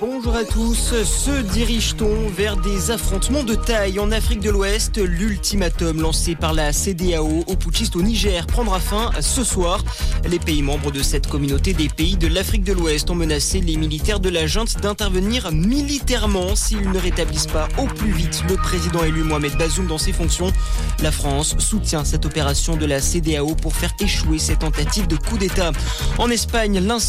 Bonjour à tous. Se dirige-t-on vers des affrontements de taille en Afrique de l'Ouest? L'ultimatum lancé par la CDAO aux putschistes au Niger prendra fin ce soir. Les pays membres de cette communauté des pays de l'Afrique de l'Ouest ont menacé les militaires de la junte d'intervenir militairement s'ils ne rétablissent pas au plus vite le président élu Mohamed Bazoum dans ses fonctions. La France soutient cette opération de la CDAO pour faire échouer cette tentative de coup d'État. En Espagne, l'incendie